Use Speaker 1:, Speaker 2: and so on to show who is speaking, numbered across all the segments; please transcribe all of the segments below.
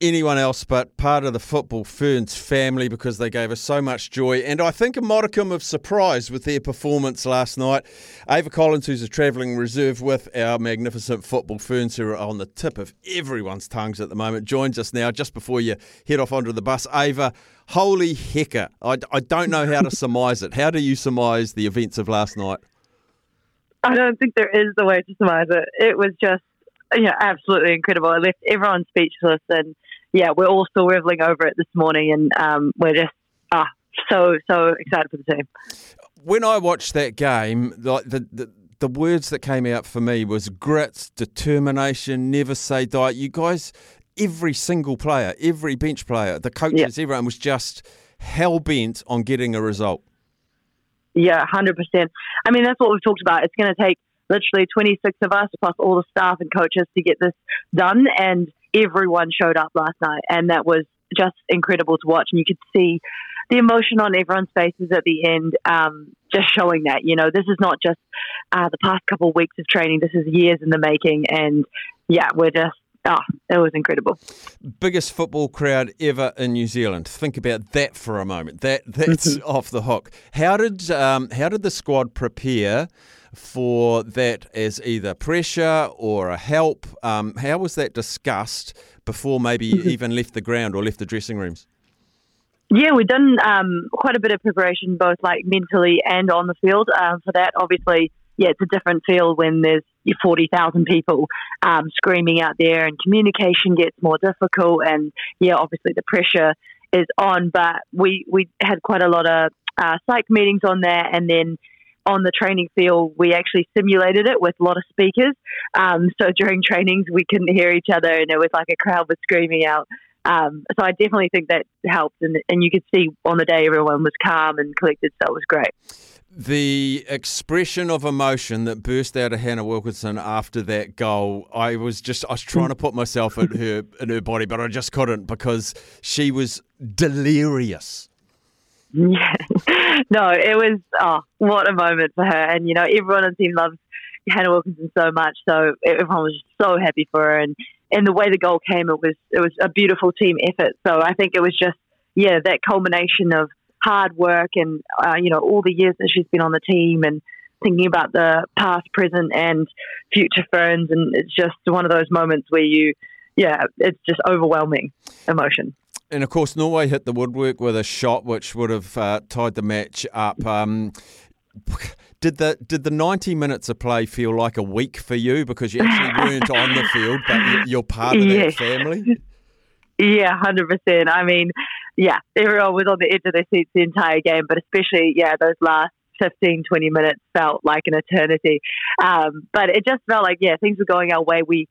Speaker 1: anyone else but part of the Football Ferns family because they gave us so much joy and I think a modicum of surprise with their performance last night. Ava Collins, who's a travelling reserve with our magnificent Football Ferns, who are on the tip of everyone's tongues at the moment, joins us now just before you head off onto the bus. Ava, holy hecker, I, I don't know how to surmise it. How do you surmise the events of last night?
Speaker 2: I don't think there is a way to surmise it. It was just yeah, absolutely incredible. It left everyone speechless, and yeah, we're all still reveling over it this morning, and um, we're just ah so so excited for the team.
Speaker 1: When I watched that game, like the, the the words that came out for me was grit, determination, never say die. You guys, every single player, every bench player, the coaches, everyone was just hell bent on getting a result.
Speaker 2: Yeah, hundred percent. I mean, that's what we've talked about. It's going to take literally 26 of us plus all the staff and coaches to get this done. And everyone showed up last night. And that was just incredible to watch. And you could see the emotion on everyone's faces at the end, um, just showing that, you know, this is not just uh, the past couple of weeks of training. This is years in the making. And yeah, we're just Oh, it was incredible.
Speaker 1: Biggest football crowd ever in New Zealand. Think about that for a moment. That that's
Speaker 2: Mm-hmm.
Speaker 1: off the hook. How did um, how did the squad prepare for that as either pressure or a help? Um, how was that discussed before maybe
Speaker 2: Mm-hmm.
Speaker 1: even left the ground or left the dressing rooms?
Speaker 2: Yeah, we've done um, quite a bit of preparation, both like mentally and on the field. Um, for that, obviously, yeah, it's a different feel when there's forty thousand people um, screaming out there, and communication gets more difficult. And yeah, obviously the pressure is on. But we we had quite a lot of uh, psych meetings on there, and then on the training field, we actually simulated it with a lot of speakers. Um, so during trainings, we couldn't hear each other, and it was like a crowd was screaming out. Um, so I definitely think that helped, and, and you could see on the day everyone was calm and collected, so it was great.
Speaker 1: The expression of emotion that burst out of Hannah Wilkinson after that goal, I was just I was trying to put myself in her in her body, but I just couldn't because she was delirious.
Speaker 2: Yeah, no, it was oh, what a moment for her, and you know everyone on the team loves Hannah Wilkinson so much, so everyone was just so happy for her, and and the way the goal came, it was it was a beautiful team effort. So I think it was just yeah that culmination of hard work and uh, you know all the years that she's been on the team and thinking about the past, present, and future ferns, and it's just one of those moments where you yeah it's just overwhelming emotion.
Speaker 1: And of course, Norway hit the woodwork with a shot which would have uh, tied the match up. Um, did the did the ninety minutes of play feel like a week for you because you actually weren't on the field, but you- you're part of
Speaker 2: Yes.
Speaker 1: that family?
Speaker 2: Yeah, hundred percent. I mean, yeah, everyone was on the edge of their seats the entire game, but especially yeah, those last 15, 20 minutes felt like an eternity. Um, but it just felt like yeah, things were going our way. We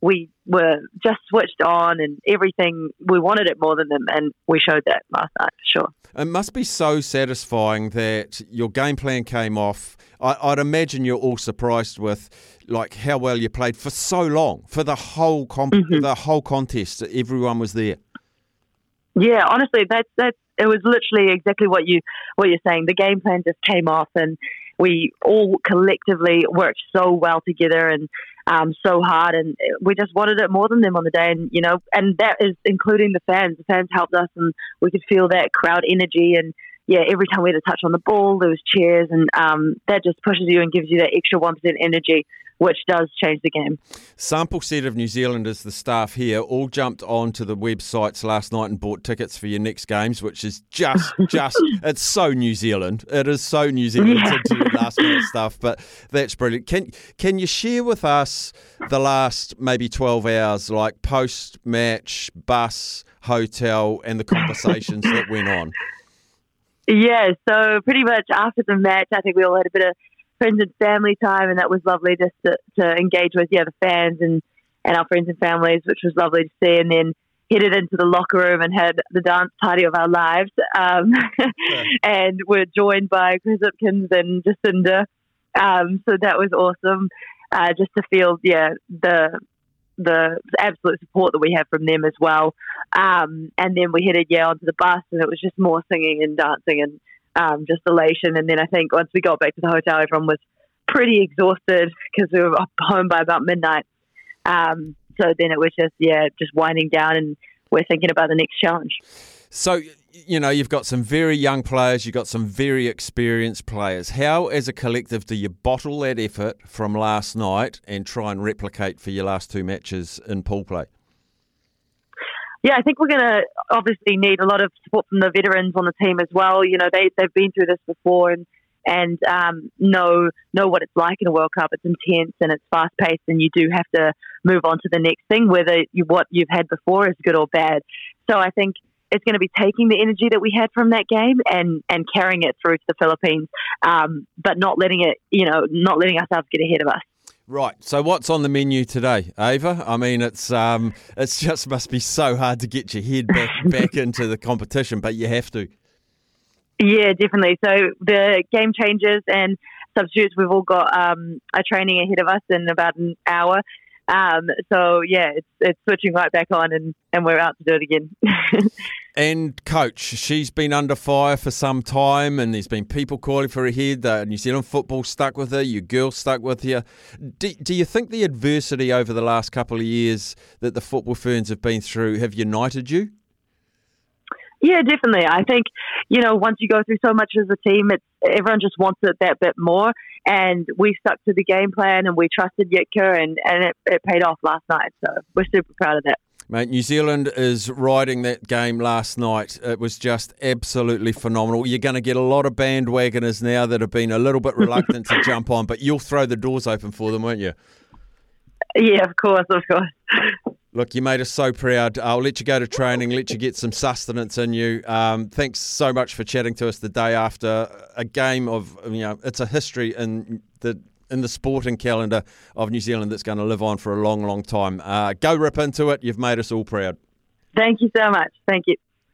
Speaker 2: we were just switched on and everything. We wanted it more than them, and we showed that last night for sure.
Speaker 1: It must be so satisfying that your game plan came off. I, I'd imagine you're all surprised with like how well you played for so long for the whole comp- the whole contest. Everyone was there.
Speaker 2: Yeah, honestly, that's that's it was literally exactly what you what you're saying. The game plan just came off, and we all collectively worked so well together and um, so hard, and we just wanted it more than them on the day. And you know, and that is including the fans. The fans helped us, and we could feel that crowd energy. And yeah, every time we had a touch on the ball, there was cheers, and um, that just pushes you and gives you that extra one percent energy, which does change the game.
Speaker 1: Sample set of New Zealanders, the staff here, all jumped onto the websites last night and bought tickets for your next games, which is just, just, it's so New Zealand. It is so New Zealand
Speaker 2: Yeah.
Speaker 1: to do last minute stuff, but that's brilliant. Can can you share with us the last maybe 12 hours, like post match, bus, hotel, and the conversations that went on?
Speaker 2: Yeah, so pretty much after the match, I think we all had a bit of friends and family time, and that was lovely just to, to engage with yeah the fans and and our friends and families, which was lovely to see. And then headed into the locker room and had the dance party of our lives. Um, yeah. And we're joined by Chris Hipkins and Jacinda. Um, so that was awesome. Uh, just to feel, yeah, the the absolute support that we have from them as well. Um, and then we headed, yeah, onto the bus, and it was just more singing and dancing and um, just elation. And then I think once we got back to the hotel, everyone was pretty exhausted because we were home by about midnight. Um, so then it was just yeah, just winding down, and we're thinking about the next challenge.
Speaker 1: So you know you've got some very young players, you've got some very experienced players. How, as a collective, do you bottle that effort from last night and try and replicate for your last two matches in pool play?
Speaker 2: Yeah, I think we're going to obviously need a lot of support from the veterans on the team as well. You know, they they've been through this before, and and um, know know what it's like in a World Cup. It's intense and it's fast paced, and you do have to move on to the next thing, whether you, what you've had before is good or bad. So I think it's going to be taking the energy that we had from that game and and carrying it through to the Philippines, um, but not letting it, you know, not letting ourselves get ahead of us.
Speaker 1: Right. So what's on the menu today, Ava? I mean, it's um, it's just must be so hard to get your head back back into the competition, but you have to.
Speaker 2: Yeah, definitely. So the game changes and substitutes, we've all got um, a training ahead of us in about an hour. Um, so yeah, it's it's switching right back on, and, and we're out to do it again.
Speaker 1: and coach, she's been under fire for some time, and there's been people calling for her head. The New Zealand football stuck with her. Your girl stuck with you. Do, do you think the adversity over the last couple of years that the football ferns have been through have united you?
Speaker 2: Yeah, definitely. I think you know once you go through so much as a team, it's everyone just wants it that bit more. And we stuck to the game plan and we trusted Jitka, and and it, it paid off last night. So we're super proud of that.
Speaker 1: Mate, New Zealand is riding that game last night. It was just absolutely phenomenal. You're going to get a lot of bandwagoners now that have been a little bit reluctant to jump on, but you'll throw the doors open for them, won't you?
Speaker 2: Yeah, of course, of course.
Speaker 1: Look, you made us so proud. I'll let you go to training, let you get some sustenance in you. Um, thanks so much for chatting to us the day after a game of, you know, it's a history in the in the sporting calendar of New Zealand that's going to live on for a long, long time. Uh, go rip into it. You've made us all proud.
Speaker 2: Thank you so much. Thank you.